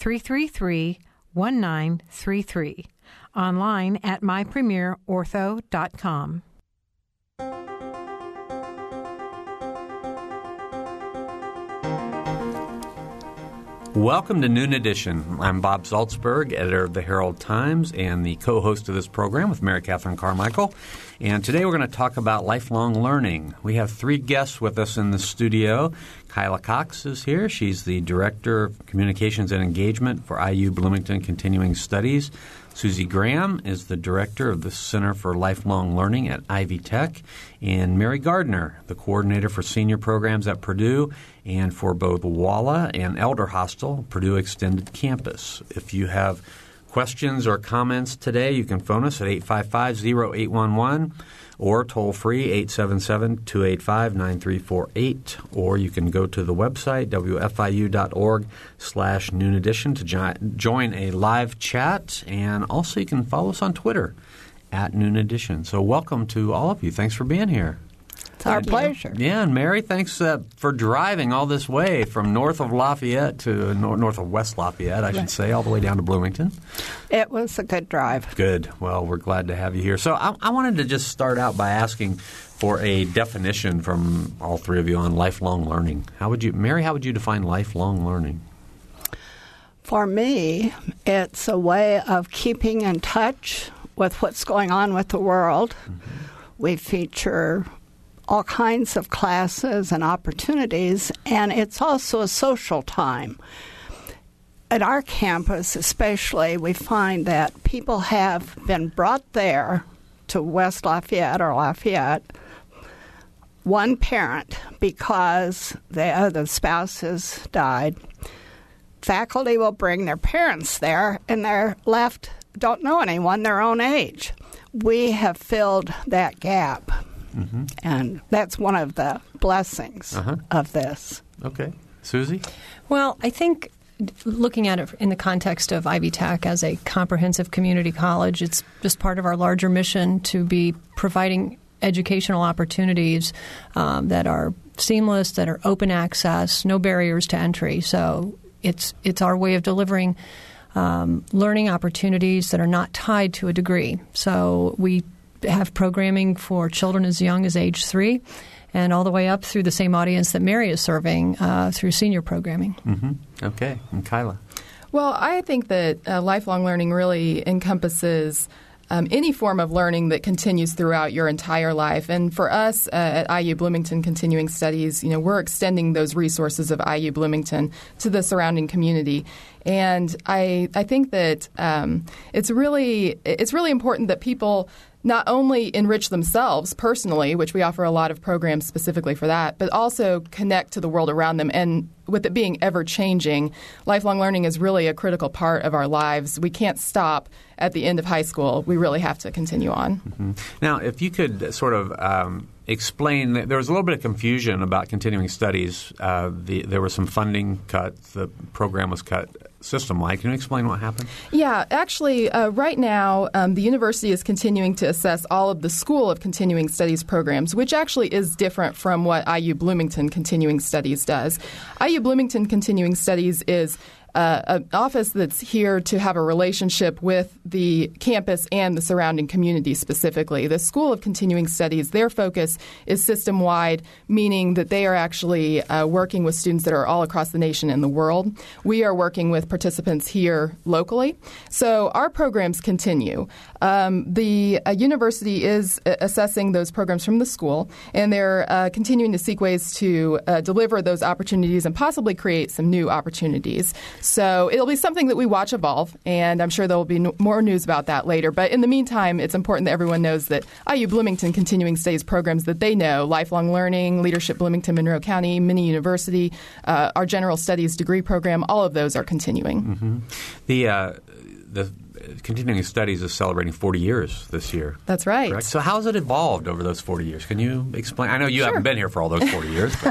333 1933. Online at mypremierortho.com. Welcome to Noon Edition. I'm Bob Zaltsberg, editor of the Herald Times and the co host of this program with Mary Catherine Carmichael. And today we're going to talk about lifelong learning. We have three guests with us in the studio. Kyla Cox is here. She's the Director of Communications and Engagement for IU Bloomington Continuing Studies. Susie Graham is the director of the Center for Lifelong Learning at Ivy Tech, and Mary Gardner, the coordinator for senior programs at Purdue and for both WALA and Elder Hostel, Purdue Extended Campus. If you have questions or comments today, you can phone us at 855 0811 or toll free 877 285 9348 or you can go to the website wfiu.org slash noon edition to jo- join a live chat and also you can follow us on twitter at noon edition. So welcome to all of you. Thanks for being here it's our pleasure. Yeah, and Mary, thanks uh, for driving all this way from north of Lafayette to nor- north of West Lafayette, I should right. say, all the way down to Bloomington. It was a good drive. Good. Well, we're glad to have you here. So I, I wanted to just start out by asking for a definition from all three of you on lifelong learning. How would you, Mary? How would you define lifelong learning? For me, it's a way of keeping in touch with what's going on with the world. Mm-hmm. We feature all kinds of classes and opportunities, and it's also a social time. At our campus, especially, we find that people have been brought there to West Lafayette or Lafayette, one parent because the other spouse has died. Faculty will bring their parents there, and they're left, don't know anyone their own age. We have filled that gap. Mm-hmm. And that's one of the blessings uh-huh. of this. Okay. Susie? Well, I think looking at it in the context of Ivy Tech as a comprehensive community college, it's just part of our larger mission to be providing educational opportunities um, that are seamless, that are open access, no barriers to entry. So it's it's our way of delivering um, learning opportunities that are not tied to a degree. So we have programming for children as young as age three and all the way up through the same audience that Mary is serving uh, through senior programming. Mm-hmm. Okay. And Kyla? Well, I think that uh, lifelong learning really encompasses um, any form of learning that continues throughout your entire life. And for us uh, at IU Bloomington Continuing Studies, you know, we're extending those resources of IU Bloomington to the surrounding community. And I, I think that um, it's really it's really important that people not only enrich themselves personally, which we offer a lot of programs specifically for that, but also connect to the world around them. And with it being ever changing, lifelong learning is really a critical part of our lives. We can't stop at the end of high school. We really have to continue on. Mm-hmm. Now, if you could sort of um, explain, there was a little bit of confusion about continuing studies. Uh, the, there was some funding cuts, the program was cut system like. Can you explain what happened? Yeah, actually, uh, right now, um, the university is continuing to assess all of the School of Continuing Studies programs, which actually is different from what IU Bloomington Continuing Studies does. IU Bloomington Continuing Studies is uh, an office that's here to have a relationship with the campus and the surrounding community specifically. The School of Continuing Studies, their focus is system wide, meaning that they are actually uh, working with students that are all across the nation and the world. We are working with participants here locally. So our programs continue. Um, the uh, university is uh, assessing those programs from the school, and they're uh, continuing to seek ways to uh, deliver those opportunities and possibly create some new opportunities. So it'll be something that we watch evolve, and I'm sure there will be more news about that later. But in the meantime, it's important that everyone knows that IU Bloomington continuing stays programs that they know, lifelong learning, leadership Bloomington Monroe County, mini university, uh, our general studies degree program, all of those are continuing. Mm-hmm. The uh, the continuing studies is celebrating 40 years this year. That's right. Correct? So how has it evolved over those 40 years? Can you explain? I know you sure. haven't been here for all those 40 years.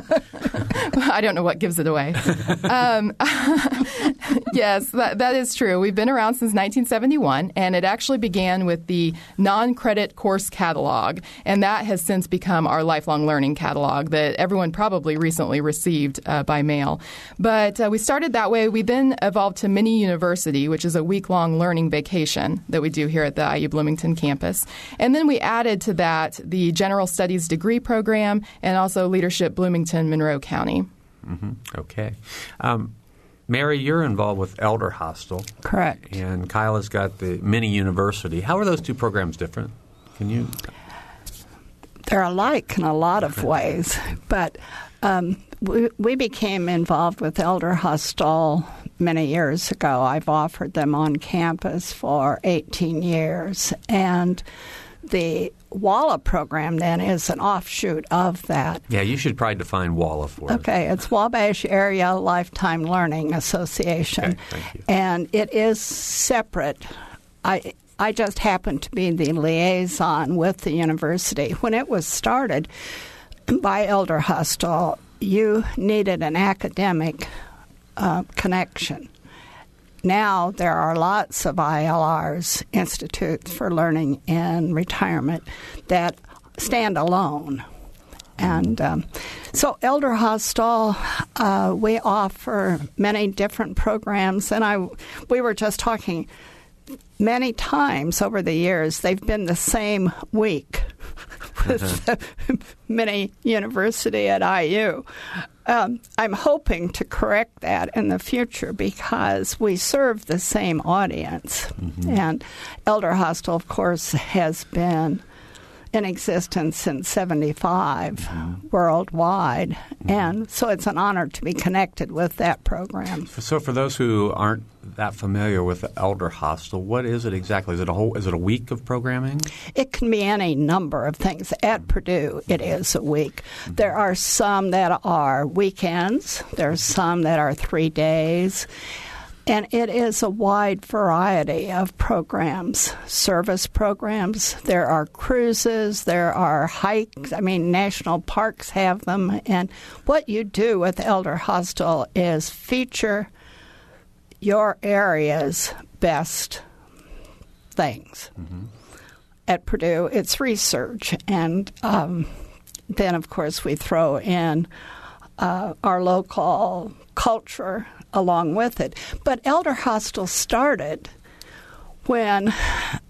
I don't know what gives it away. um, yes, that, that is true. We've been around since 1971, and it actually began with the non-credit course catalog, and that has since become our lifelong learning catalog that everyone probably recently received uh, by mail. But uh, we started that way. We then evolved to Mini University, which is a week-long learning vacation that we do here at the IU Bloomington campus. And then we added to that the General Studies degree program and also Leadership Bloomington Monroe County. Mm-hmm. Okay. Um, Mary, you're involved with Elder Hostel. Correct. And Kyle has got the Mini University. How are those two programs different? Can you? They're alike in a lot of ways, but um, we, we became involved with Elder Hostel many years ago. I've offered them on campus for 18 years. And the WALA program then is an offshoot of that. Yeah, you should probably define WALA for us. Okay, it's Wabash Area Lifetime Learning Association. Okay. And it is separate. I I just happen to be the liaison with the university. When it was started by Elder Hostel, you needed an academic uh, connection. Now there are lots of ILRs, Institutes for Learning in Retirement, that stand alone. And um, so, Elder Hostel, uh, we offer many different programs, and I we were just talking many times over the years. They've been the same week with uh-huh. mini university at IU. Um, I'm hoping to correct that in the future because we serve the same audience. Mm-hmm. And Elder Hostel, of course, has been in existence since 75 mm-hmm. worldwide. Mm-hmm. And so it's an honor to be connected with that program. So, for those who aren't that familiar with the Elder Hostel, what is it exactly? Is it a whole? Is it a week of programming? It can be any number of things. At Purdue, it is a week. Mm-hmm. There are some that are weekends. There's some that are three days. And it is a wide variety of programs, service programs. There are cruises, there are hikes. I mean, national parks have them. And what you do with Elder Hostel is feature your area's best things. Mm-hmm. At Purdue, it's research. And um, then, of course, we throw in uh, our local culture along with it. But Elder Hostel started when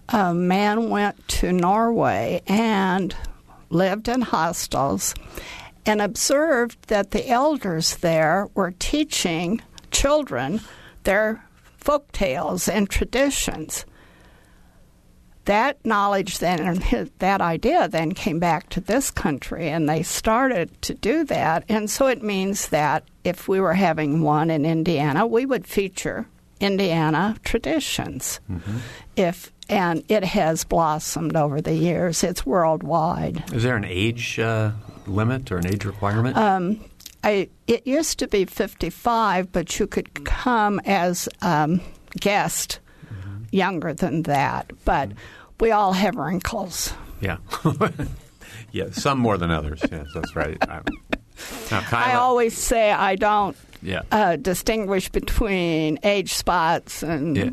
a man went to Norway and lived in hostels and observed that the elders there were teaching children their folk tales and traditions. That knowledge then and that idea then came back to this country, and they started to do that. And so it means that if we were having one in Indiana, we would feature Indiana traditions. Mm-hmm. If and it has blossomed over the years. It's worldwide. Is there an age uh, limit or an age requirement? Um, I, it used to be 55, but you could come as um, guest. Younger than that. But we all have wrinkles. Yeah. yeah, some more than others. Yes, that's right. Now, I always say I don't yeah. uh, distinguish between age spots and yeah.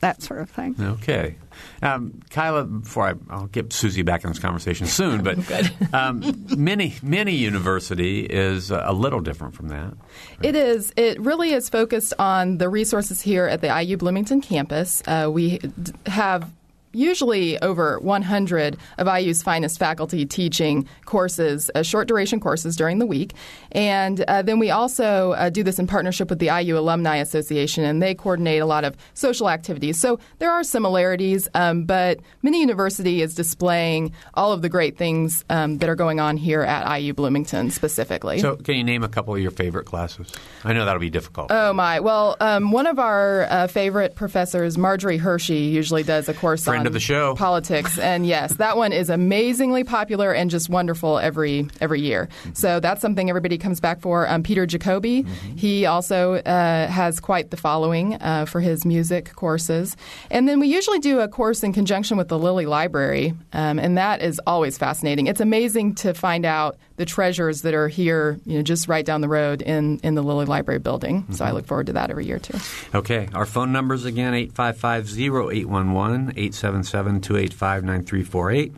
that sort of thing. Okay. Um, Kyla, before I, I'll get Susie back in this conversation soon, but um, mini mini university is a little different from that. It is. It really is focused on the resources here at the IU Bloomington campus. Uh, we have usually over 100 of IU's finest faculty teaching courses, uh, short duration courses during the week. And uh, then we also uh, do this in partnership with the IU Alumni Association, and they coordinate a lot of social activities. So there are similarities, um, but Mini University is displaying all of the great things um, that are going on here at IU Bloomington specifically. So, can you name a couple of your favorite classes? I know that'll be difficult. Oh, my. Well, um, one of our uh, favorite professors, Marjorie Hershey, usually does a course Friend on of the show. politics. and yes, that one is amazingly popular and just wonderful every every year. Mm-hmm. So that's something everybody comes back for. Um, Peter Jacobi, Mm-hmm. he also uh, has quite the following uh, for his music courses. And then we usually do a course in conjunction with the Lilly Library, um, and that is always fascinating. It's amazing to find out the treasures that are here, you know, just right down the road in, in the Lilly Library building. So Mm-hmm. I look forward to that every year too. Okay, our phone numbers again 855-0811, 877-285-9348.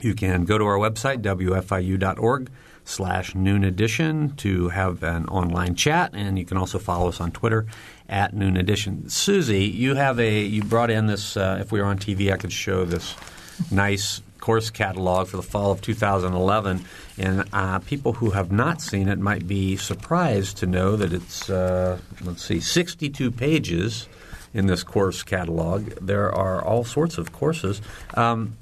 You can go to our website wfiu.org slash noon edition to have an online chat and you can also follow us on Twitter at noon edition. Susie, you have a you brought in this uh, if we were on TV I could show this nice course catalog for the fall of 2011 and uh, people who have not seen it might be surprised to know that it's uh, let's see 62 pages in this course catalog there are all sorts of courses um,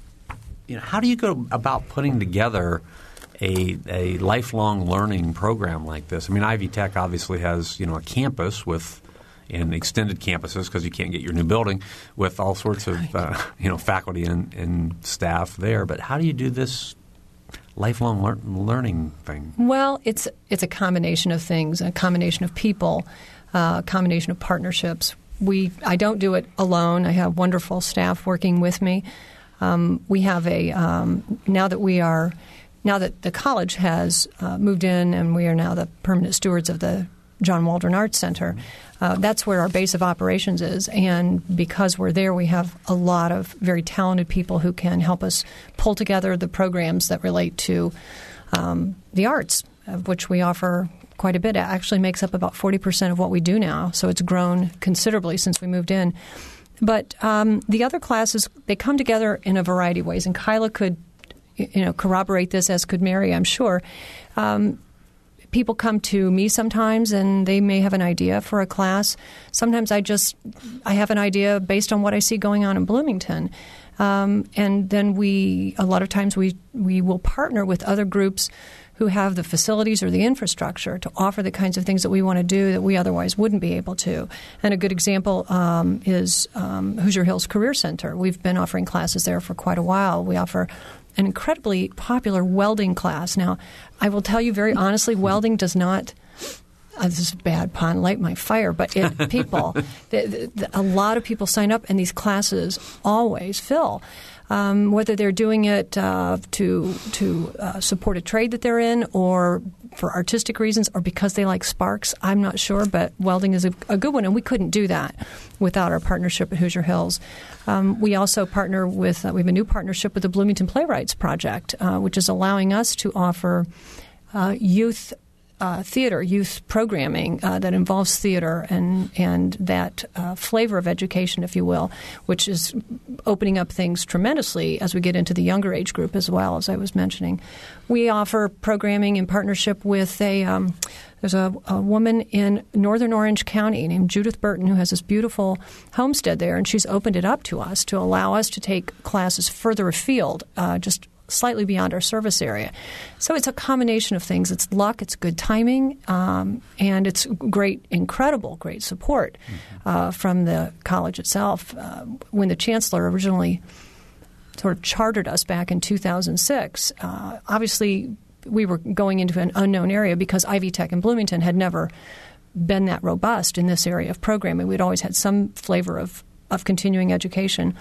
you know, how do you go about putting together a, a lifelong learning program like this? I mean, Ivy Tech obviously has you know a campus with and extended campuses because you can't get your new building with all sorts of uh, you know faculty and, and staff there. But how do you do this lifelong lear- learning thing? Well, it's it's a combination of things, a combination of people, uh, a combination of partnerships. We I don't do it alone. I have wonderful staff working with me. Um, we have a um, now that we are now that the college has uh, moved in and we are now the permanent stewards of the John Waldron Arts Center. Uh, that's where our base of operations is, and because we're there, we have a lot of very talented people who can help us pull together the programs that relate to um, the arts, of which we offer quite a bit. It actually makes up about 40% of what we do now, so it's grown considerably since we moved in. But um, the other classes, they come together in a variety of ways, and Kyla could you know, corroborate this, as could Mary, I'm sure. Um, people come to me sometimes and they may have an idea for a class. Sometimes I just I have an idea based on what I see going on in Bloomington. Um, and then we a lot of times we we will partner with other groups who have the facilities or the infrastructure to offer the kinds of things that we want to do that we otherwise wouldn't be able to. And a good example um, is um, Hoosier Hills Career Center. We've been offering classes there for quite a while. We offer an incredibly popular welding class. Now, I will tell you very honestly, welding does not. Uh, this is a bad pun, light my fire, but it, people, the, the, a lot of people sign up, and these classes always fill. Um, whether they're doing it uh, to to uh, support a trade that they're in, or for artistic reasons, or because they like sparks, I'm not sure. But welding is a, a good one, and we couldn't do that without our partnership at Hoosier Hills. Um, we also partner with uh, we have a new partnership with the Bloomington Playwrights Project, uh, which is allowing us to offer uh, youth uh, theater, youth programming uh, that involves theater and and that uh, flavor of education, if you will, which is opening up things tremendously as we get into the younger age group as well, as I was mentioning. We offer programming in partnership with a. Um, there's a, a, woman in northern Orange County named Judith Burton who has this beautiful homestead there, and she's opened it up to us to allow us to take classes further afield, uh, just slightly beyond our service area. So it's a combination of things. It's luck, it's good timing, um, and it's great, incredible, great support uh, from the college itself. Uh, when the chancellor originally sort of chartered us back in 2006, uh, obviously we were going into an unknown area because Ivy Tech in Bloomington had never been that robust in this area of programming. We'd always had some flavor of, of continuing education.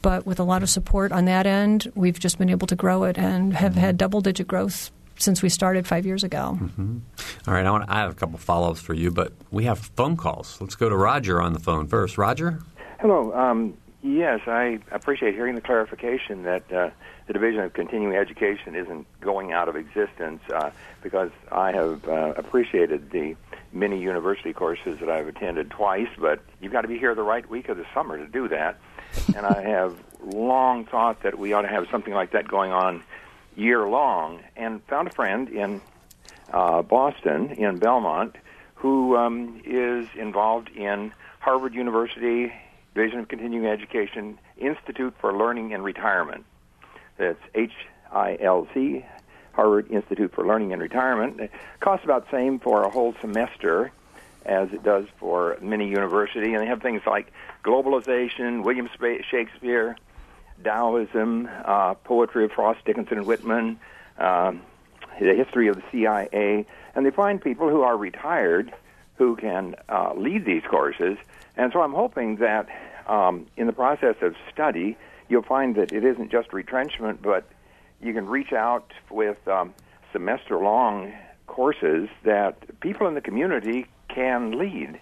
But with a lot of support on that end, we've just been able to grow it and have had double digit growth since we started five years ago. Mm-hmm. All right, I, want, I have a couple follow ups for you, but we have phone calls. Let's go to Roger on the phone first. Roger? Hello. Um, yes, I appreciate hearing the clarification that uh, the Division of Continuing Education isn't going out of existence uh, because I have uh, appreciated the mini university courses that I've attended twice, but you've got to be here the right week of the summer to do that. And I have long thought that we ought to have something like that going on year long. And found a friend in uh, Boston, in Belmont, who um, is involved in Harvard University Division of Continuing Education Institute for Learning and Retirement. That's H I L C, Harvard Institute for Learning and Retirement. It costs about the same for a whole semester as it does for mini university, and they have things like globalization, William Shakespeare, Taoism, uh, poetry of Frost, Dickinson, and Whitman, uh, the history of the CIA, and they find people who are retired who can uh, lead these courses. And so I'm hoping that um, in the process of study, you'll find that it isn't just retrenchment, but you can reach out with um, semester long courses that people in the community can lead.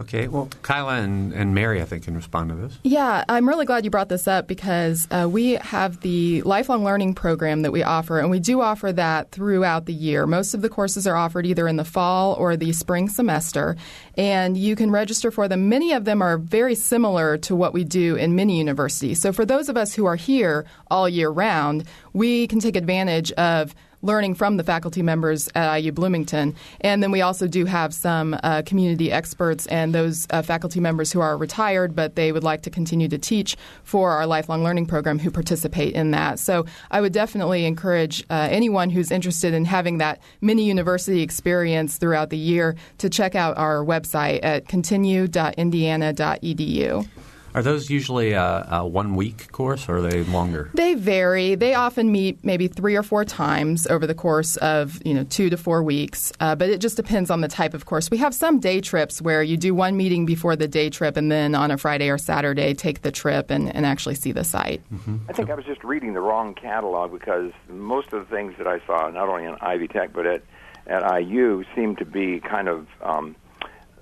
Okay, well, Kyla and, and Mary, I think, can respond to this. Yeah, I'm really glad you brought this up because uh, we have the lifelong learning program that we offer, and we do offer that throughout the year. Most of the courses are offered either in the fall or the spring semester, and you can register for them. Many of them are very similar to what we do in mini universities. So for those of us who are here all year round, we can take advantage of learning from the faculty members at IU Bloomington. And then we also do have some uh, community experts and those uh, faculty members who are retired, but they would like to continue to teach for our lifelong learning program who participate in that. So I would definitely encourage uh, anyone who's interested in having that mini university experience throughout the year to check out our website at continue.indiana.edu. Are those usually a, a, one week course or are they longer? They vary. They often meet maybe three or four times over the course of you know two to four weeks, uh, but it just depends on the type of course. We have some day trips where you do one meeting before the day trip and then on a Friday or Saturday take the trip and, and actually see the site. Mm-hmm. I think I was just reading the wrong catalog because most of the things that I saw, not only in Ivy Tech but at, at IU, seem to be kind of um,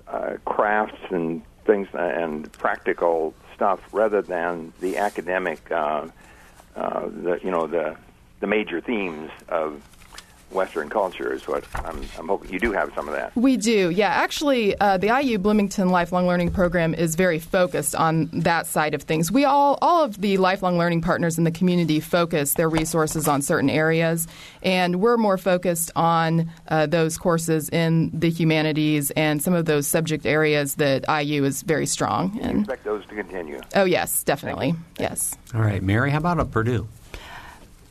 uh, crafts and things and practical stuff rather than the academic, uh, uh, the you know the the major themes of Western culture is what I'm, I'm, hoping you do have some of that. We do, yeah. Actually, uh, the IU Bloomington Lifelong Learning Program is very focused on that side of things. We all, all of the lifelong learning partners in the community focus their resources on certain areas, and we're more focused on uh, those courses in the humanities and some of those subject areas that IU is very strong in. You expect those to continue? Oh yes, definitely. Yes. All right, Mary. How about at Purdue?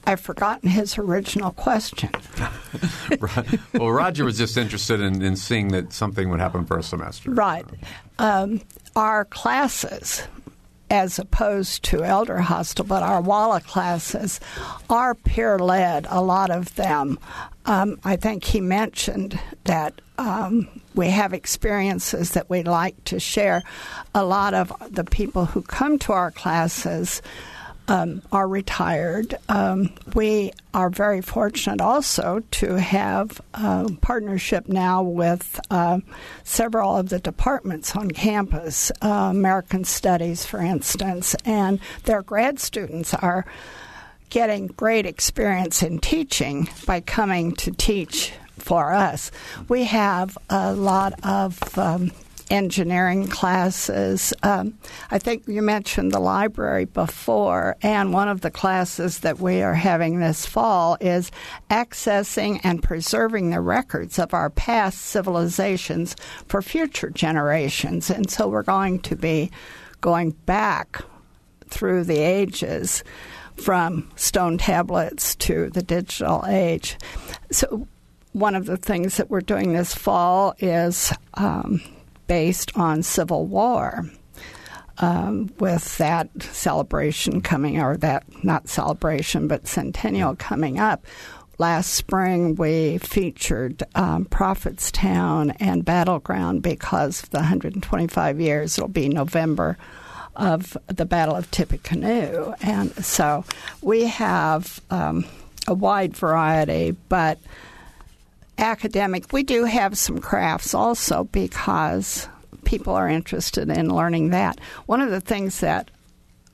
I've forgotten his original question. well, Roger was just interested in, in, seeing that something would happen for a semester. Right. Um, our classes, as opposed to Elder Hostel, but our WALA classes are peer led, a lot of them. Um, I think he mentioned that um, we have experiences that we'd like to share. A lot of the people who come to our classes um, are retired. Um, we are very fortunate also to have a partnership now with uh, several of the departments on campus, uh, American Studies, for instance, and their grad students are getting great experience in teaching by coming to teach for us. We have a lot of um, engineering classes. Um, I think you mentioned the library before, and one of the classes that we are having this fall is accessing and preserving the records of our past civilizations for future generations. And so we're going to be going back through the ages from stone tablets to the digital age. So, one of the things that we're doing this fall is um, based on Civil War. Um, with that celebration coming, or that not celebration, but centennial coming up. Last spring, we featured um, Prophetstown and Battleground because of the 125 years. It'll be November of the Battle of Tippecanoe. And so we have um, a wide variety, but academic. We do have some crafts also because people are interested in learning that. One of the things that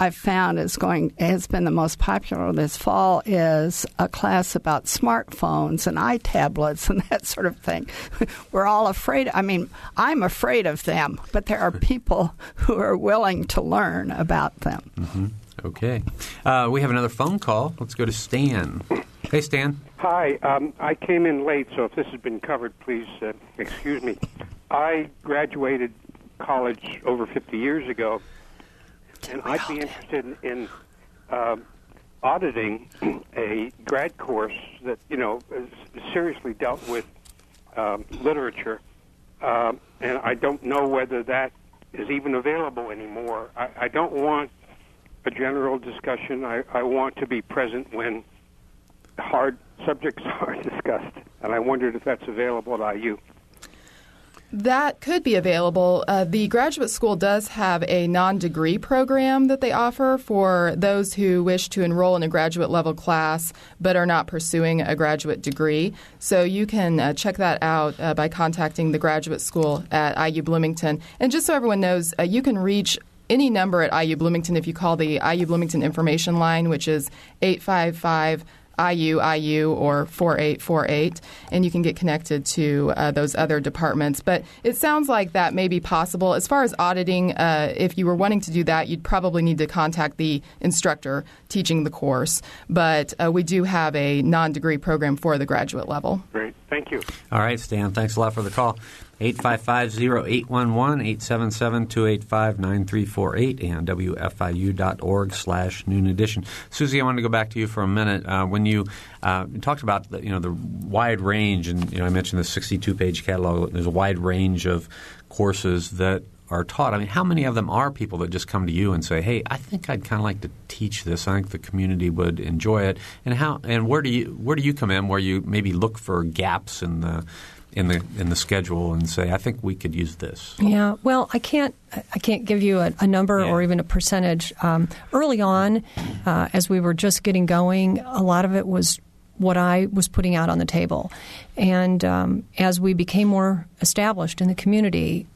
I've found is going has been the most popular this fall is a class about smartphones and iTablets and that sort of thing. We're all afraid. I mean, I'm afraid of them, but there are people who are willing to learn about them. Mm-hmm. Okay, uh, we have another phone call. Let's go to Stan. Hey, Stan. Hi. Um, I came in late, so if this has been covered, please uh, excuse me. I graduated college over 50 years ago, and I'd be interested in, in uh, auditing a grad course that you know seriously dealt with um, literature, um, and I don't know whether that is even available anymore. I, I don't want a general discussion. I, I want to be present when hard subjects are discussed. And I wondered if that's available at IU. That could be available. Uh, the graduate school does have a non degree program that they offer for those who wish to enroll in a graduate level class but are not pursuing a graduate degree. So you can uh, check that out uh, by contacting the graduate school at IU Bloomington. And just so everyone knows, uh, you can reach any number at IU Bloomington if you call the IU Bloomington information line, which is 855 855- IUIU or 4848, and you can get connected to uh, those other departments. But it sounds like that may be possible. As far as auditing, uh, if you were wanting to do that, you'd probably need to contact the instructor teaching the course. But uh, we do have a non degree program for the graduate level. Great. Thank you. All right, Stan. Thanks a lot for the call. 855-0811-877-285-9348 and wfiu.org slash noon edition. Susie, I wanted to go back to you for a minute. Uh, when you uh, talked about the, you know the wide range, and you know I mentioned the 62-page catalog. There's a wide range of courses that are taught. I mean, how many of them are people that just come to you and say, "Hey, I think I'd kind of like to teach this. I think the community would enjoy it." And how and where do you where do you come in? Where you maybe look for gaps in the in the in the schedule and say, I think we could use this? Yeah, well, I can't I can't give you a, a number yeah. or even a percentage. Um, early on, uh, as we were just getting going, a lot of it was what I was putting out on the table, and um, as we became more established in the community,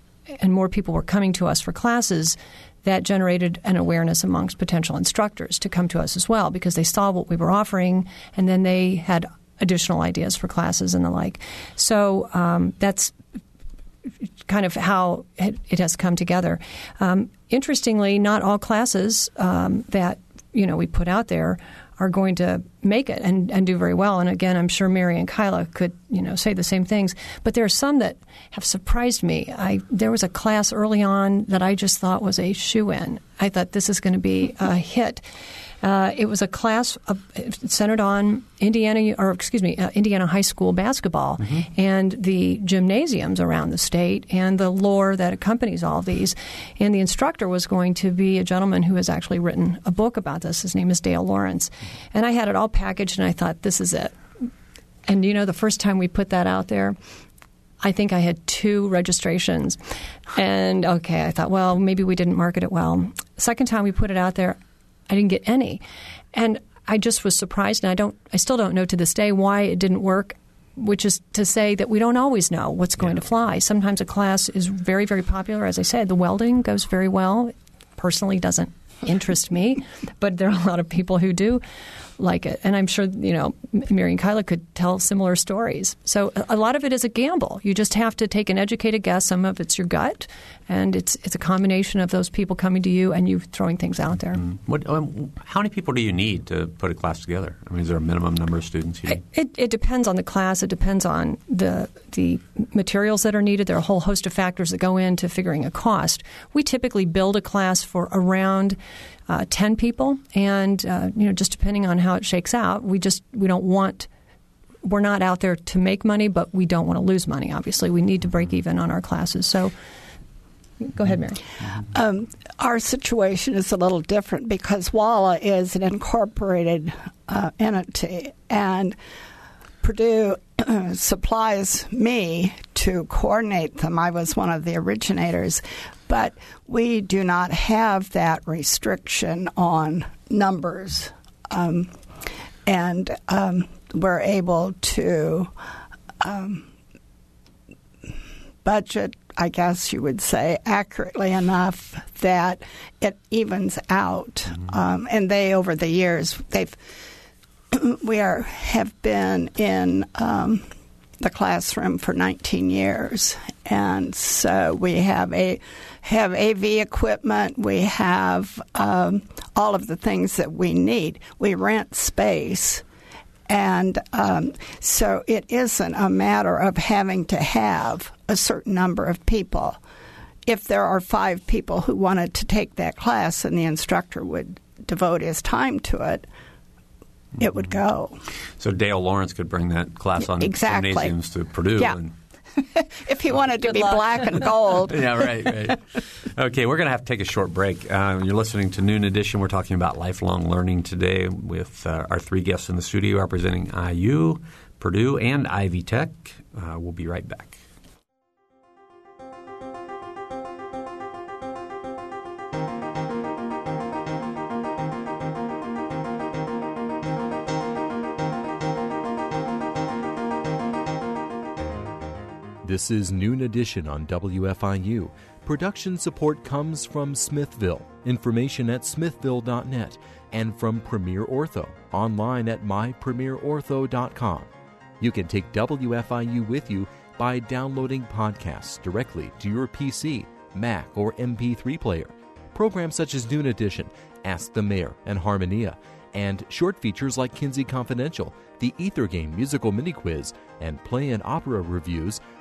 and more people were coming to us for classes. That generated an awareness amongst potential instructors to come to us as well because they saw what we were offering and then they had additional ideas for classes and the like. So um, that's kind of how it, has come together. Um, interestingly, not all classes um, that you know we put out there are going to make it and, and do very well. And again, I'm sure Mary and Kyla could you know say the same things. But there are some that have surprised me. I there was a class early on that I just thought was a shoe in. I thought this is going to be a hit. Uh, it was a class of, centered on Indiana, or excuse me, uh, Indiana high school basketball mm-hmm. and the gymnasiums around the state and the lore that accompanies all these. And the instructor was going to be a gentleman who has actually written a book about this. His name is Dale Lawrence. And I had it all packaged, and I thought, this is it. And you know, the first time we put that out there, I think I had two registrations. And okay, I thought, well, maybe we didn't market it well. Second time we put it out there, I didn't get any. And I just was surprised, and I don't, I still don't know to this day why it didn't work. Which is to say that we don't always know what's going yeah. to fly. Sometimes a class is very, very popular. As I said, the welding goes very well. Personally, doesn't interest me, but there are a lot of people who do like it. And I'm sure, you know, Mary and Kyla could tell similar stories. So a lot of it is a gamble. You just have to take an educated guess. Some of it's your gut, and it's it's a combination of those people coming to you and you throwing things out there. Mm-hmm. What, um, how many people do you need to put a class together? I mean, is there a minimum number of students you need? It, it depends on the class. It depends on the the materials that are needed. There are a whole host of factors that go into figuring a cost. We typically build a class for around uh, 10 people. And, uh, you know, just depending on how it shakes out, we just, we don't want, we're not out there to make money, but we don't want to lose money, obviously. We need to break even on our classes. So, Go ahead, Mary. Um, our situation is a little different because WALA is an incorporated uh, entity, and Purdue supplies me to coordinate them. I was one of the originators, but we do not have that restriction on numbers. Um, and um, we're able to um, budget I guess you would say, accurately enough that it evens out. Um, and they, over the years, they've we are have been in um, the classroom for 19 years, and so we have a have AV equipment. We have um, all of the things that we need. We rent space. And um, so it isn't a matter of having to have a certain number of people. If there are five people who wanted to take that class and the instructor would devote his time to it, it would go. So Dale Lawrence could bring that class on Exactly. gymnasiums to Purdue. Yeah. And, if he wanted to Good be luck. black and gold. yeah, right, right. Okay, we're going to have to take a short break. Uh, you're listening to Noon Edition. We're talking about lifelong learning today with uh, our three guests in the studio representing IU, Purdue, and Ivy Tech. Uh, we'll be right back. This is Noon Edition on WFIU. Production support comes from Smithville. Information at smithville.net and from Premier Ortho online at mypremierortho.com. You can take WFIU with you by downloading podcasts directly to your PC, Mac, or MP3 player. Programs such as Noon Edition, Ask the Mayor, and Harmonia, and short features like Kinsey Confidential, the Ether Game musical mini quiz, and play and opera reviews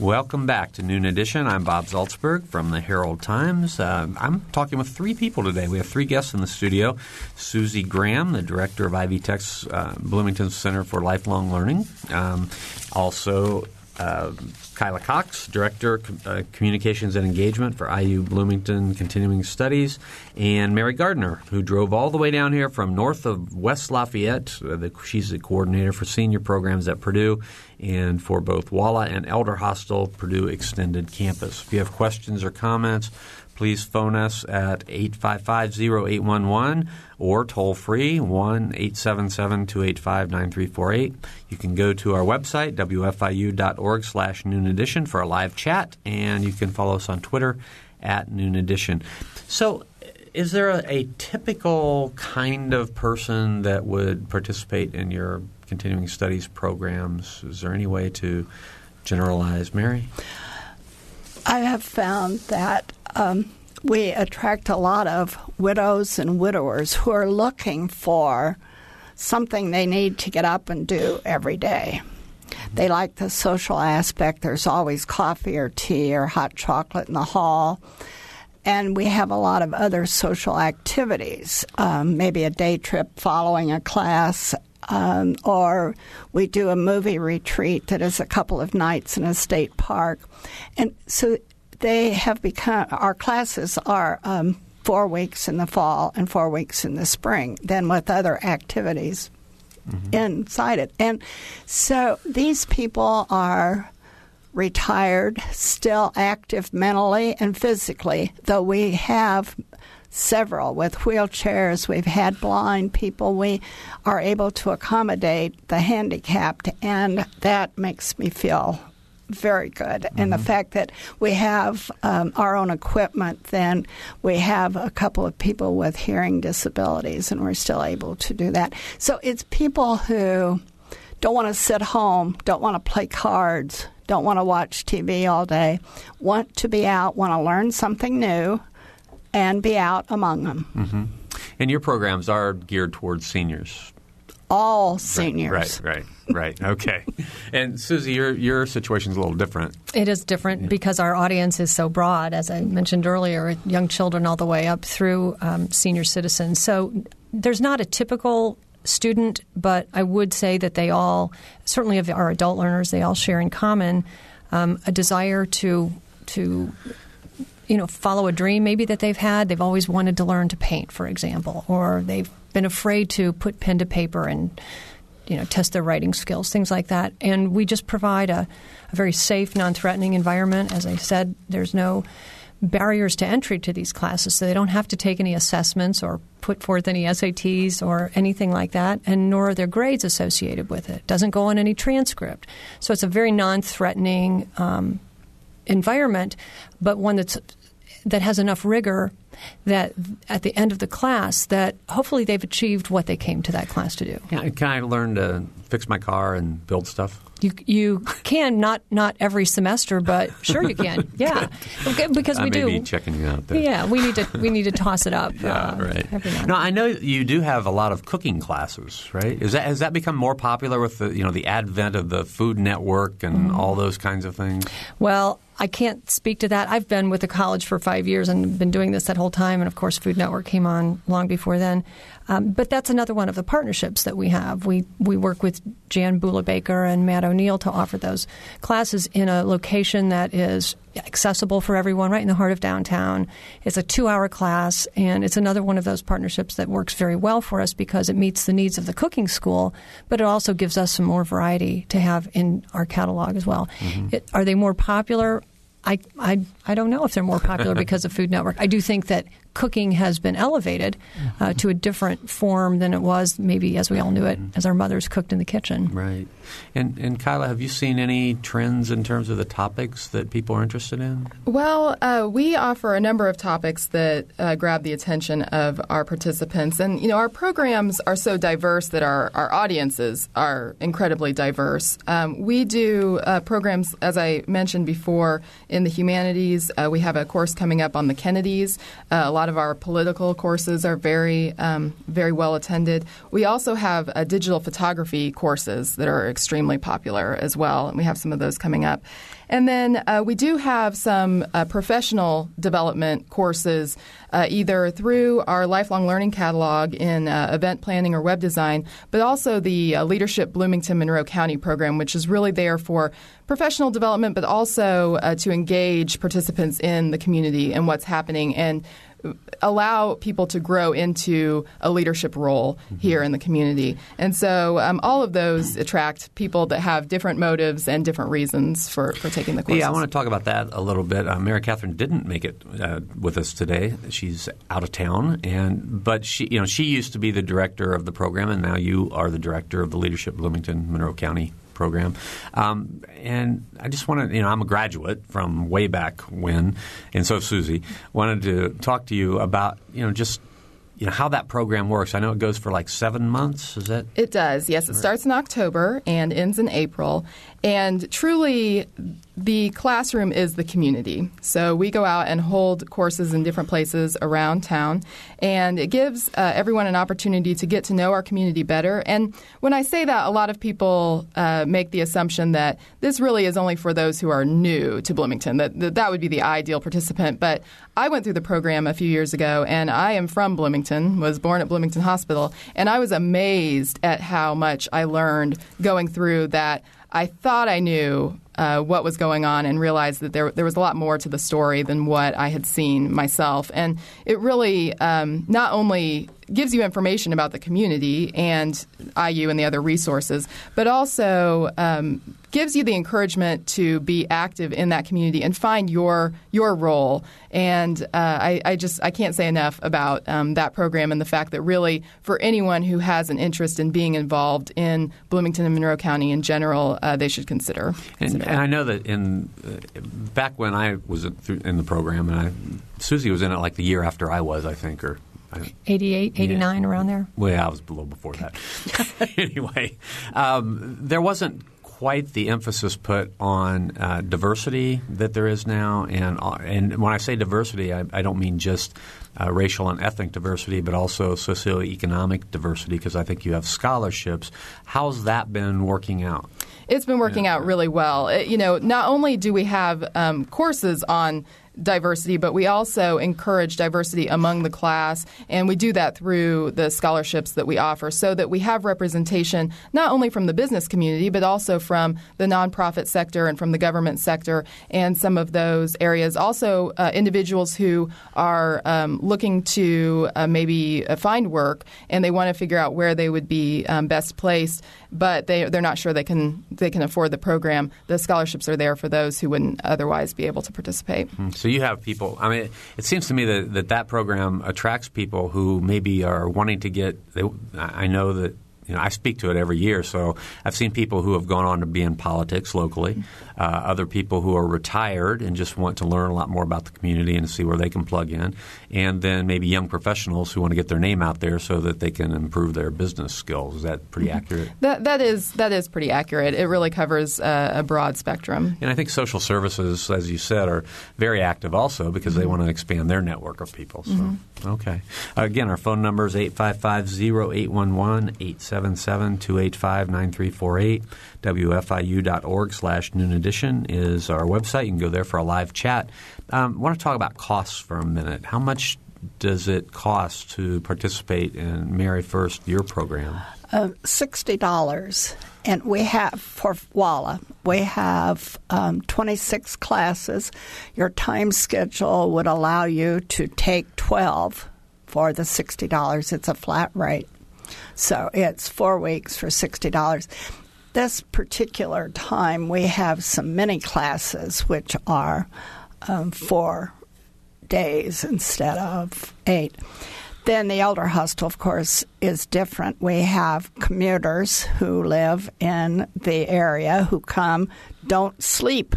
Welcome back to Noon Edition. I'm Bob Zaltsberg from the Herald Times. Uh, I'm talking with three people today. We have three guests in the studio. Susie Graham, the director of Ivy Tech's uh, Bloomington Center for Lifelong Learning. Um, also, uh, Kyla Cox, Director of uh, Communications and Engagement for IU Bloomington Continuing Studies, and Mary Gardner, who drove all the way down here from north of West Lafayette. Uh, the, she's the coordinator for senior programs at Purdue and for both WALA and Elder Hostel Purdue Extended Campus. If you have questions or comments, please phone us at 855-0811 or toll free 1-877-285-9348. You can go to our website, wfiu.org slash noon edition for a live chat, and you can follow us on Twitter at noon edition. So is there a, a typical kind of person that would participate in your continuing studies programs? Is there any way to generalize, Mary? I have found that um, we attract a lot of widows and widowers who are looking for something they need to get up and do every day. They like the social aspect. There's always coffee or tea or hot chocolate in the hall. And we have a lot of other social activities, um, maybe a day trip following a class, um, or we do a movie retreat that is a couple of nights in a state park. And so they have become, our classes are um, four weeks in the fall and four weeks in the spring, then with other activities inside it. And so these people are retired, still active mentally and physically, though we have several with wheelchairs. We've had blind people. We are able to accommodate the handicapped, and that makes me feel very good. And the fact that we have um, our own equipment, then we have a couple of people with hearing disabilities, and we're still able to do that. So it's people who don't want to sit home, don't want to play cards, don't want to watch TV all day, want to be out, want to learn something new, and be out among them. And your programs are geared towards seniors. All seniors. Right, right, right. Okay. and Susie, your your situation's a little different. It is different because our audience is so broad, as I mentioned earlier, young children all the way up through um, senior citizens. So there's not a typical student, but I would say that they all, certainly of our adult learners, they all share in common um, a desire to to you know follow a dream maybe that they've had. They've always wanted to learn to paint, for example, or they've been afraid to put pen to paper and you know test their writing skills, things like that. And we just provide a, a very safe, non-threatening environment. As I said, there's no barriers to entry to these classes, so they don't have to take any assessments or put forth any SATs or anything like that, and nor are there grades associated with it. it doesn't go on any transcript, so it's a very non-threatening um, environment, but one that's that has enough rigor that at the end of the class that hopefully they've achieved what they came to that class to do. Yeah, can I learn to fix my car and build stuff? You you can not not every semester, but sure you can. Yeah, because we do. be checking you out there. Yeah, we need to we need to toss it up. Yeah, uh, right. Now and No, then. I know you do have a lot of cooking classes, right? Is that has that become more popular with the you know the advent of the Food Network and Mm-hmm. all those kinds of things? Well, I can't speak to that. I've been with the college for five years and been doing this that whole time. And of course, Food Network came on long before then. Um, but that's another one of the partnerships that we have. We we work with Jan Bula Baker and Matt O'Neill to offer those classes in a location that is accessible for everyone, right in the heart of downtown. It's a two-hour class, and it's another one of those partnerships that works very well for us because it meets the needs of the cooking school, but it also gives us some more variety to have in our catalog as well. It, are they more popular? I, I, I don't know if they're more popular because of Food Network. I do think that cooking has been elevated uh, to a different form than it was maybe as we all knew it, as our mothers cooked in the kitchen. Right. And and Kyla, have you seen any trends in terms of the topics that people are interested in? Well, uh, we offer a number of topics that uh, grab the attention of our participants. And, you know, our programs are so diverse that our, our audiences are incredibly diverse. Um, we do uh, programs, as I mentioned before, in the humanities. Uh, we have a course coming up on the Kennedys. Uh, a lot of our political courses are very, um, very well attended. We also have uh, digital photography courses that are extremely popular as well, and we have some of those coming up. And then uh, we do have some uh, professional development courses, uh, either through our lifelong learning catalog in uh, event planning or web design, but also the uh, Leadership Bloomington Monroe County program, which is really there for professional development, but also uh, to engage participants in the community and what's happening and allow people to grow into a leadership role here in the community. And so um, all of those attract people that have different motives and different reasons for, for taking the courses. Yeah, I want to talk about that a little bit. Uh, Mary Catherine didn't make it uh, with us today. She's out of town, and but she, you know, she used to be the director of the program, and now you are the director of the Leadership Bloomington Monroe County program. Um, and I just wanted, you know, I'm a graduate from way back when, and so Susie. Wanted to talk to you about, you know, just you know how that program works. I know it goes for like seven months. Is that? It does, yes. It starts in October and ends in April. And truly, the classroom is the community. So we go out and hold courses in different places around town, and it gives uh, everyone an opportunity to get to know our community better. And when I say that, a lot of people uh, make the assumption that this really is only for those who are new to Bloomington, that, that that would be the ideal participant. But I went through the program a few years ago, and I am from Bloomington, was born at Bloomington Hospital, and I was amazed at how much I learned going through that. I thought I knew uh, what was going on and realized that there, there was a lot more to the story than what I had seen myself. And it really um, not only gives you information about the community and IU and the other resources, but also um, gives you the encouragement to be active in that community and find your your role. And uh, I, I just I can't say enough about um, that program and the fact that really for anyone who has an interest in being involved in Bloomington and Monroe County in general, uh, they should consider. And, consider and I know that in uh, back when I was in the program, and I, Susie was in it like the year after I was, I think, or 88, 89, around there. well, yeah, I was a little before that. anyway, um, there wasn't quite the emphasis put on uh, diversity that there is now, and uh, and when I say diversity, I, I don't mean just uh, racial and ethnic diversity, but also socioeconomic diversity, because I think you have scholarships. How's that been working out? It's been working out really well. It- you know, not only do we have um, courses on diversity, but we also encourage diversity among the class, and we do that through the scholarships that we offer so that we have representation not only from the business community, but also from the nonprofit sector and from the government sector and some of those areas. Also, uh, individuals who are um, looking to uh, maybe uh, find work and they want to figure out where they would be um, best placed, but they, they're not sure they can, they can afford the program. The scholarships are there for those who wouldn't otherwise be able to participate. Mm-hmm. So you have people. I mean, it seems to me that that, that program attracts people who maybe are wanting to get. They, I know that you know, I speak to it every year, so I've seen people who have gone on to be in politics locally, uh, other people who are retired and just want to learn a lot more about the community and see where they can plug in, and then maybe young professionals who want to get their name out there so that they can improve their business skills. Is that pretty mm-hmm. accurate? That that is that is pretty accurate. It really covers uh, a broad spectrum. And I think social services, as you said, are very active also because mm-hmm. they want to expand their network of people. So mm-hmm. okay, again, our phone number is eight five five zero eight one one eight seven. 877-285-9348. WFIU.org slash noon edition is our website. You can go there for a live chat. Um, I want to talk about costs for a minute. How much does it cost to participate in Mary First, your program? Uh, $60. And we have, for WALA, we have um, 26 classes. Your time schedule would allow you to take 12 for the $60. It's a flat rate. So it's four weeks for $60. This particular time, we have some mini classes, which are um, four days instead of eight. Then the elder hostel, of course, is different. We have commuters who live in the area who come, don't sleep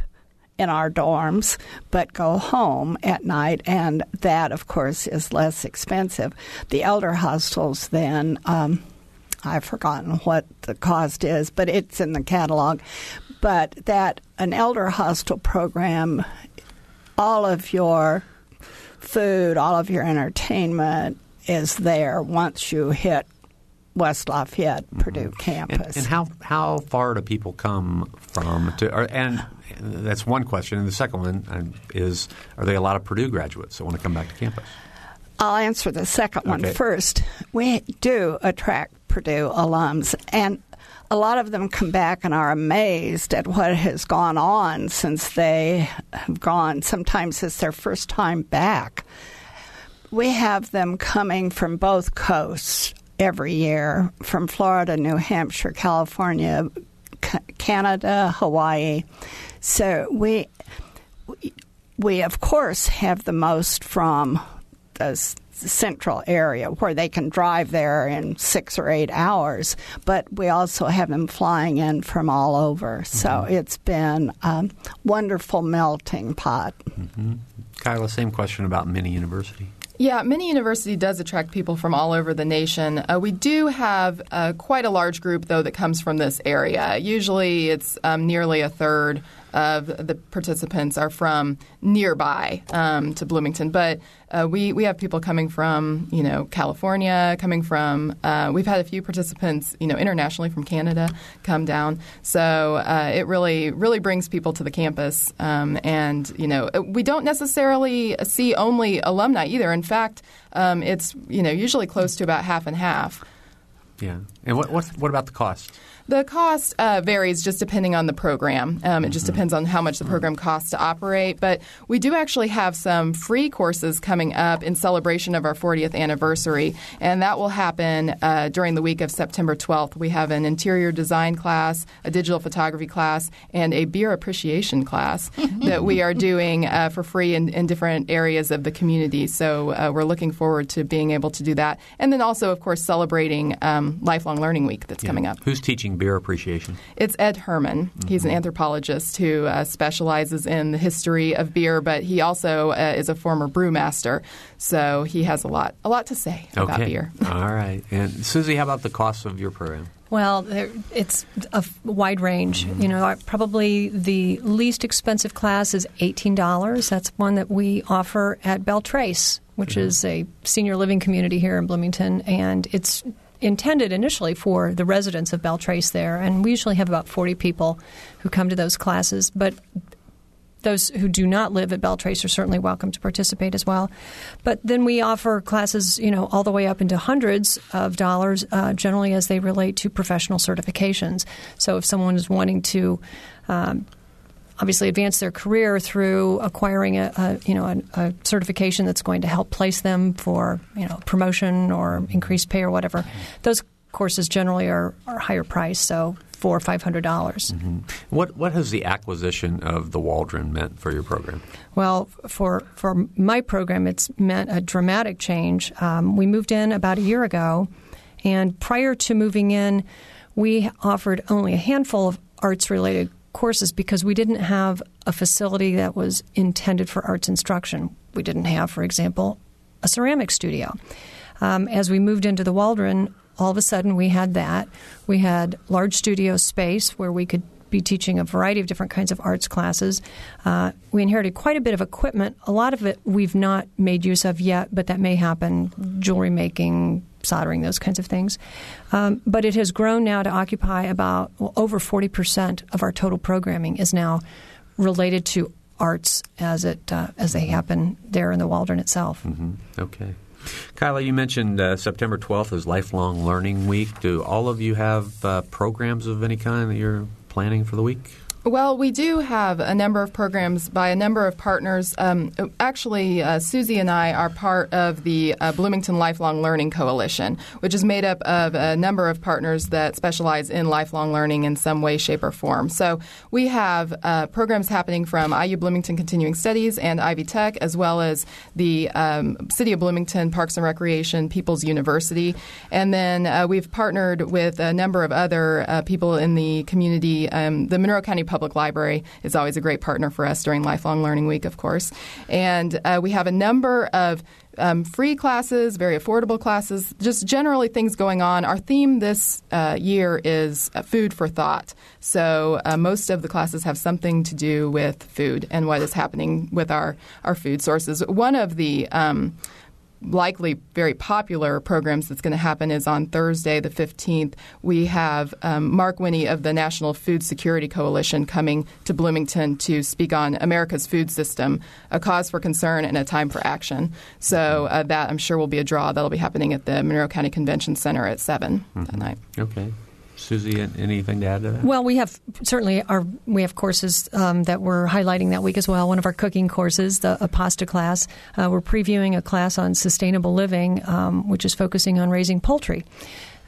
in our dorms, but go home at night, and that, of course, is less expensive. The elder hostels then. Um, I've forgotten what the cost is, but it's in the catalog. But that an elder hostel program, all of your food, all of your entertainment is there once you hit West Lafayette, mm-hmm. Purdue campus. And, and, how how far do people come from? To, or, and that's one question. And the second one um, is: Are they a lot of Purdue graduates that want to come back to campus? I'll answer the second one okay. first. We do attract Purdue alums, and a lot of them come back and are amazed at what has gone on since they have gone. Sometimes it's their first time back. We have them coming from both coasts every year from Florida, New Hampshire, California, Canada, Hawaii. So we we of course have the most from the central area where they can drive there in six or eight hours, but we also have them flying in from all over. Mm-hmm. So it's been a wonderful melting pot. Mm-hmm. Kyla, same question about Mini University. Yeah, Mini University does attract people from all over the nation. Uh, we do have uh, quite a large group, though, that comes from this area. Usually it's um, nearly a third of the participants are from nearby um, to Bloomington. But uh, we, we have people coming from, you know, California, coming from, uh, we've had a few participants, you know, internationally from Canada come down. So uh, it really, really brings people to the campus. Um, and, you know, we don't necessarily see only alumni either. In fact, um, it's, you know, usually close to about half and half. Yeah. And what, what, what about the cost? The cost uh, varies just depending on the program. Um, it just mm-hmm. depends on how much the program costs to operate. But we do actually have some free courses coming up in celebration of our 40th anniversary, and that will happen uh, during the week of September 12th. We have an interior design class, a digital photography class, and a beer appreciation class that we are doing uh, for free in, in, different areas of the community. So uh, we're looking forward to being able to do that. And then also, of course, celebrating um, Lifelong Learning Week that's yeah. coming up. Who's teaching? Beer appreciation? It's Ed Herman. Mm-hmm. He's an anthropologist who uh, specializes in the history of beer, but he also uh, is a former brewmaster, so he has a lot a lot to say okay. about beer. All right, and Susie, how about the cost of your program? Well, it's a wide range. Mm-hmm. You know, probably the least expensive class is eighteen dollars. That's one that we offer at Bell Trace, which mm-hmm. is a senior living community here in Bloomington, and it's intended initially for the residents of Bell Trace there, and we usually have about 40 people who come to those classes. But those who do not live at Bell Trace are certainly welcome to participate as well. But then we offer classes, you know, all the way up into hundreds of dollars, uh, generally as they relate to professional certifications. So if someone is wanting to um, obviously advance their career through acquiring a, a you know a, a, certification that's going to help place them for you know promotion or increased pay or whatever. Those courses generally are, are higher priced, so four or five hundred dollars. Mm-hmm. What what has the acquisition of the Waldron meant for your program? Well, for for my program, it's meant a dramatic change. Um, we moved in about a year ago, and prior to moving in, we offered only a handful of arts related courses because we didn't have a facility that was intended for arts instruction. We didn't have, for example, a ceramic studio. Um, as we moved into the Waldron, all of a sudden we had that. We had large studio space where we could be teaching a variety of different kinds of arts classes. Uh, we inherited quite a bit of equipment. A lot of it we've not made use of yet, but that may happen jewelry making, soldering, those kinds of things. Um, but it has grown now to occupy about well, over 40% of our total programming is now related to arts as it uh, as they happen there in the Waldron itself. Mm-hmm. Okay. Kyla, you mentioned uh, September 12th is Lifelong Learning Week. Do all of you have uh, programs of any kind that you're planning for the week? Well, we do have a number of programs by a number of partners. Um, actually, uh, Susie and I are part of the uh, Bloomington Lifelong Learning Coalition, which is made up of a number of partners that specialize in lifelong learning in some way, shape, or form. So we have uh, programs happening from IU Bloomington Continuing Studies and Ivy Tech, as well as the um, City of Bloomington Parks and Recreation, People's University. And then uh, we've partnered with a number of other uh, people in the community. Um, the Monroe County Public Library is always a great partner for us during Lifelong Learning Week, of course. And uh, we have a number of um, free classes, very affordable classes, just generally things going on. Our theme this uh, year is uh, food for thought. So uh, most of the classes have something to do with food and what is happening with our, our food sources. One of the um, likely very popular programs that's going to happen is on Thursday, the 15th. We have um, Mark Winne of the National Food Security Coalition coming to Bloomington to speak on America's food system, a cause for concern and a time for action. So uh, that I'm sure will be a draw. That'll be happening at the Monroe County Convention Center at 7 mm-hmm. that night. Okay. Susie, anything to add to that? Well, we have certainly our we have courses um, that we're highlighting that week as well. One of our cooking courses, the a pasta class, uh, we're previewing a class on sustainable living, um, which is focusing on raising poultry.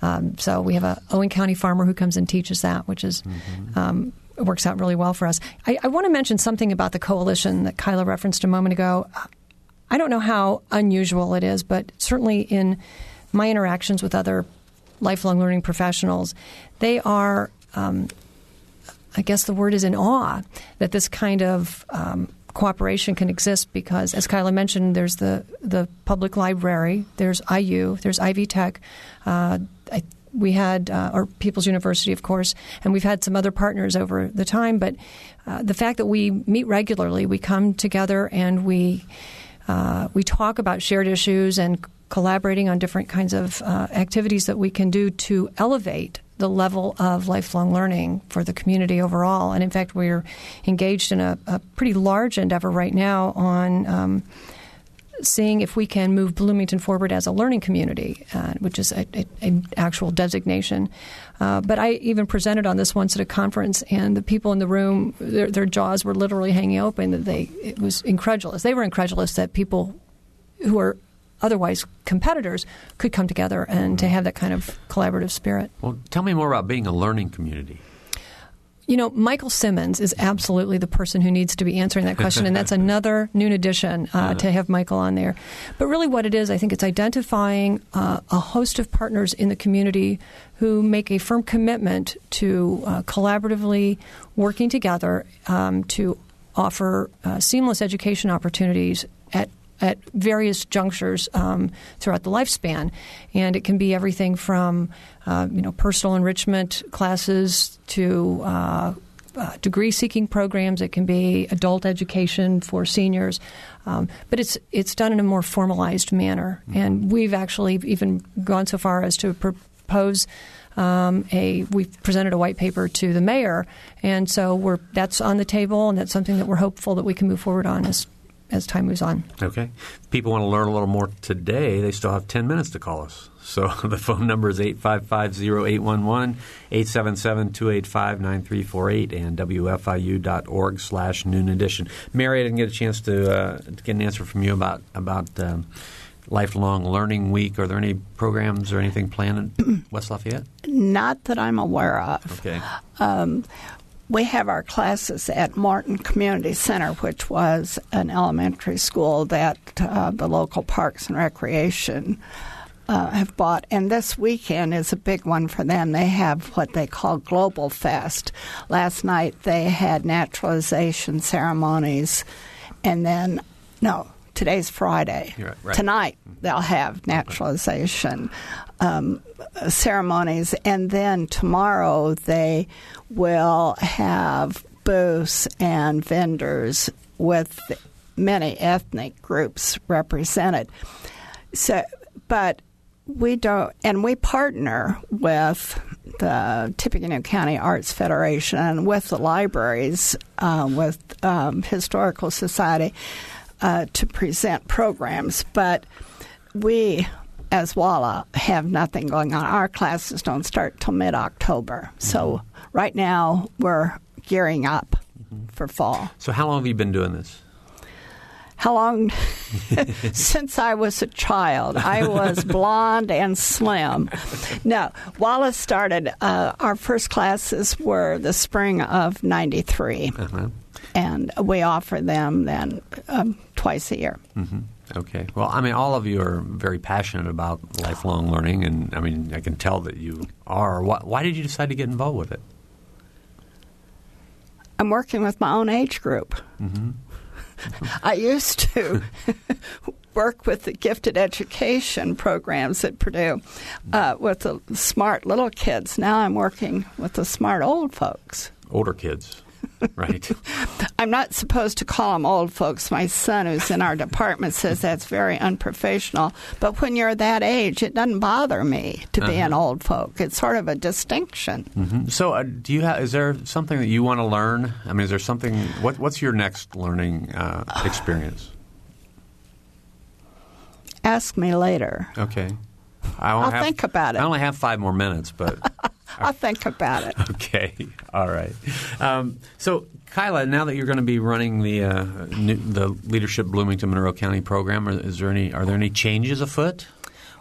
Um, so we have a Owen County farmer who comes and teaches that, which is. Mm-hmm. Um, works out really well for us. I, I want to mention something about the coalition that Kyla referenced a moment ago. I don't know how unusual it is, but certainly in my interactions with other lifelong learning professionals, they are, um, I guess the word is in awe that this kind of um, cooperation can exist because, as Kyla mentioned, there's the, the public library, there's IU, there's Ivy Tech. Uh, I, we had, uh, or People's University, of course, and we've had some other partners over the time. But uh, the fact that we meet regularly, we come together and we uh, we talk about shared issues and collaborating on different kinds of uh, activities that we can do to elevate the level of lifelong learning for the community overall. And in fact, we're engaged in a, a pretty large endeavor right now on um, seeing if we can move Bloomington forward as a learning community, uh, which is an actual designation. Uh, but I even presented on this once at a conference, and the people in the room, their, their jaws were literally hanging open. They it was incredulous. They were incredulous that people who are otherwise competitors could come together and to have that kind of collaborative spirit. Well, tell me more about being a learning community. You know, Michael Simmons is absolutely the person who needs to be answering that question, and that's another noon edition uh, to have Michael on there. But really, what it is, I think it's identifying uh, a host of partners in the community who make a firm commitment to uh, collaboratively working together um, to offer uh, seamless education opportunities at at various junctures um, throughout the lifespan, and it can be everything from uh, you know personal enrichment classes to uh, uh, degree seeking programs. It can be adult education for seniors, um, but it's it's done in a more formalized manner. Mm-hmm. And we've actually even gone so far as to propose um, a we've presented a white paper to the mayor, and so we're that's on the table, and that's something that we're hopeful that we can move forward on as as time moves on. Okay. If people want to learn a little more today, they still have 10 minutes to call us. So the phone number is 855-0811, 877-285-9348, and wfiu.org slash noon edition. Mary, I didn't get a chance to, uh, to get an answer from you about, about um, Lifelong Learning Week. Are there any programs or anything planned in West Lafayette? Not that I'm aware of. Okay. Um, we have our classes at Morton Community Center, which was an elementary school that uh, the local Parks and Recreation uh, have bought. And this weekend is a big one for them. They have what they call Global Fest. Last night they had naturalization ceremonies, and then, no, today's Friday. Right, right. Tonight they'll have naturalization um, ceremonies, and then tomorrow they will have booths and vendors with many ethnic groups represented. So, but we don't, and we partner with the Tippecanoe County Arts Federation and with the libraries, uh, with um, Historical Society uh, to present programs. But we, as WALA, have nothing going on. Our classes don't start till mid October. So right now we're gearing up for fall. So how long have you been doing this? How long? Since I was a child. I was blonde and slim. No, WALA's started, uh, our first classes were the spring of 93. Uh-huh. And we offer them then um, twice a year. hmm Okay. Well, I mean, all of you are very passionate about lifelong learning, and I mean, I can tell that you are. Why, why did you decide to get involved with it? I'm working with my own age group. Mm-hmm. I used to work with the gifted education programs at Purdue uh, with the smart little kids. Now I'm working with the smart old folks. Older kids, right? I'm not supposed to call them old folks. My son, who's in our department, says that's very unprofessional. But when you're that age, it doesn't bother me to be an old folk. It's sort of a distinction. hmm So, uh, do you have? Is there something that you want to learn? I mean, is there something? What, what's your next learning uh, experience? Ask me later. Okay. I I'll have, think about it. I only have five more minutes, but I'll think about it. okay, all right. Um, so, Kyla, now that you're going to be running the uh, new, the Leadership Bloomington Monroe County program, is there any are there any changes afoot?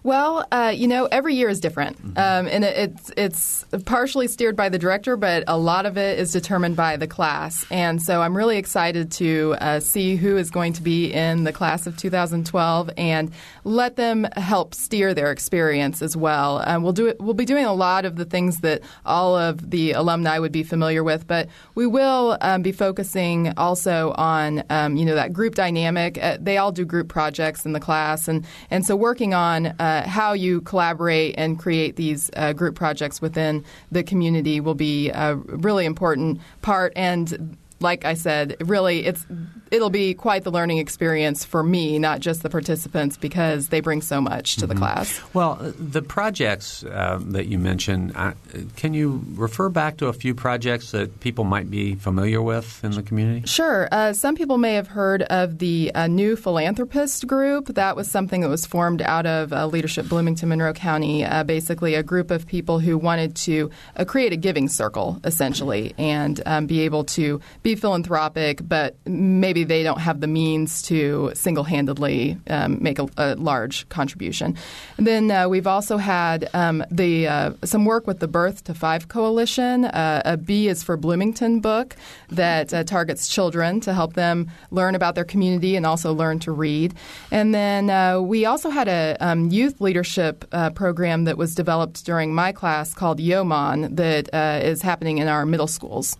Well, uh, you know, every year is different, um, and it, it's it's partially steered by the director, but a lot of it is determined by the class. And so, I'm really excited to uh, see who is going to be in the class of 2012 and let them help steer their experience as well. Um, we'll do it. We'll be doing a lot of the things that all of the alumni would be familiar with, but we will um, be focusing also on um, you know that group dynamic. Uh, they all do group projects in the class, and and so working on uh, how you collaborate and create these uh, group projects within the community will be a really important part. And like I said, really, it's it'll be quite the learning experience for me, not just the participants, because they bring so much to the class. Well, the projects uh, that you mentioned, uh, can you refer back to a few projects that people might be familiar with in the community? Sure. Uh, some people may have heard of the uh, New Philanthropist Group. That was something that was formed out of uh, Leadership Bloomington Monroe County, uh, basically a group of people who wanted to create a giving circle, essentially, and um, be able to be philanthropic, but maybe they don't have the means to single handedly um, make a, a large contribution. And then uh, we've also had um, the uh, some work with the Birth to Five Coalition. Uh, a B is for Bloomington book that uh, targets children to help them learn about their community and also learn to read. And then uh, we also had a um, youth leadership uh, program that was developed during my class called YOMON that is happening in our middle schools.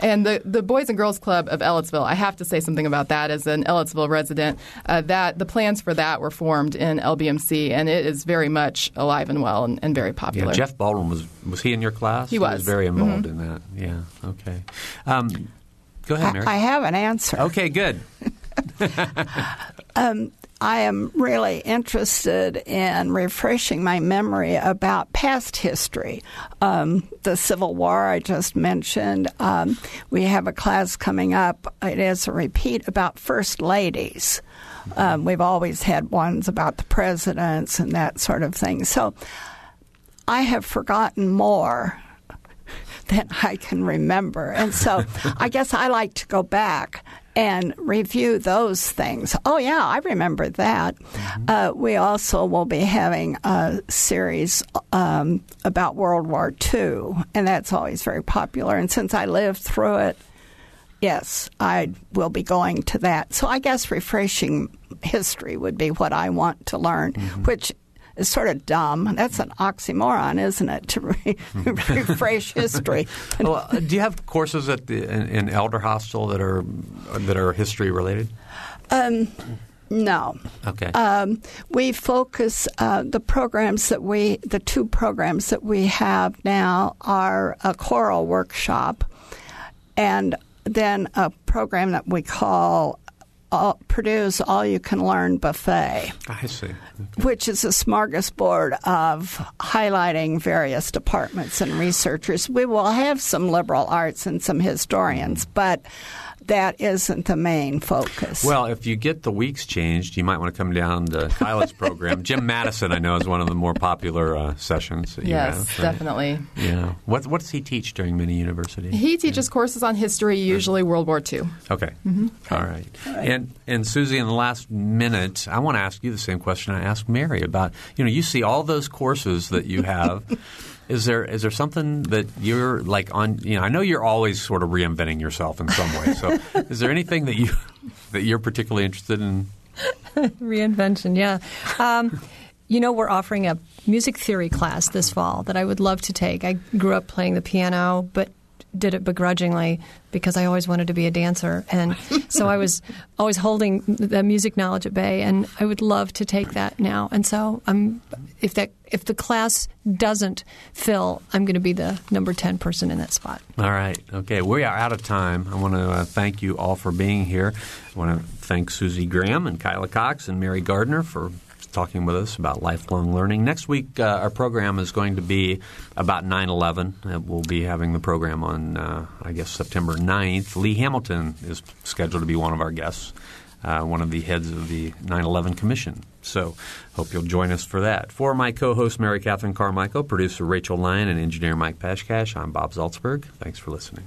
And the, the Boys and Girls Club of Ellettsville, I have to say something about that as an Ellettsville resident. Uh, that the plans for that were formed in LBMC, and it is very much alive and well and, and very popular. Yeah, Jeff Baldwin was was he in your class? He was. very involved in that. Yeah. Okay. Um, go ahead, Mary. I, I have an answer. okay. Good. Um, I am really interested in refreshing my memory about past history. Um, the Civil War I just mentioned. Um, we have a class coming up. It is a repeat about first ladies. Um, we've always had ones about the presidents and that sort of thing. So I have forgotten more than I can remember. And so I guess I like to go back and review those things. Oh, yeah, I remember that. Mm-hmm. Uh, we also will be having a series um, about World War II, and that's always very popular. And since I lived through it, yes, I will be going to that. So I guess refreshing history would be what I want to learn, mm-hmm. which is sort of dumb. That's an oxymoron, isn't it? To re- refresh history. well, uh, do you have courses at the in, in, Elder Hostel that are that are history related? Um, no. Okay. Um, we focus uh, the programs that we the two programs that we have now are a choral workshop and then a program that we call all, Purdue's All You Can Learn Buffet. I see. Okay. Which is a smorgasbord of highlighting various departments and researchers. We will have some liberal arts and some historians, but that isn't the main focus. Well, if you get the weeks changed, you might want to come down to Kyla's program. Jim Madison, I know, is one of the more popular uh, sessions. yes, have, right? definitely. Yeah. What, what does he teach during Mini University? He teaches yeah. courses on history, usually World War II. Okay. Mm-hmm. All right. And and Susie, in the last minute, I want to ask you the same question I asked Mary about. You know, you see all those courses that you have. Is there is there something that you're like on? You know, I know you're always sort of reinventing yourself in some way. So, is there anything that you that you're particularly interested in? Reinvention, yeah. Um, you know, we're offering a music theory class this fall that I would love to take. I grew up playing the piano, but did it begrudgingly because I always wanted to be a dancer, and so I was always holding the music knowledge at bay. And I would love to take that now. And so I'm if that if the class doesn't fill, I'm going to be the number ten person in that spot. All right. Okay. We are out of time. I want to uh, thank you all for being here. I want to thank Susie Graham and Kyla Cox and Mary Gardner for talking with us about lifelong learning. Next week, uh, our program is going to be about 9 11. Uh, we'll be having the program on, uh, I guess, September 9th. Lee Hamilton is scheduled to be one of our guests, uh, one of the heads of the 9 11 Commission. So, hope you'll join us for that. For my co host, Mary Catherine Carmichael, producer Rachel Lyon, and engineer Mike Pashkash, I'm Bob Zaltsberg. Thanks for listening.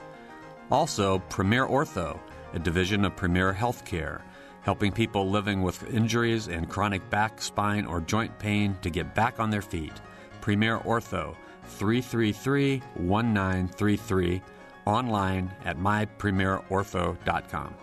Also, Premier Ortho, a division of Premier Healthcare, helping people living with injuries and chronic back, spine, or joint pain to get back on their feet. Premier Ortho, 333 1933, online at mypremierortho.com.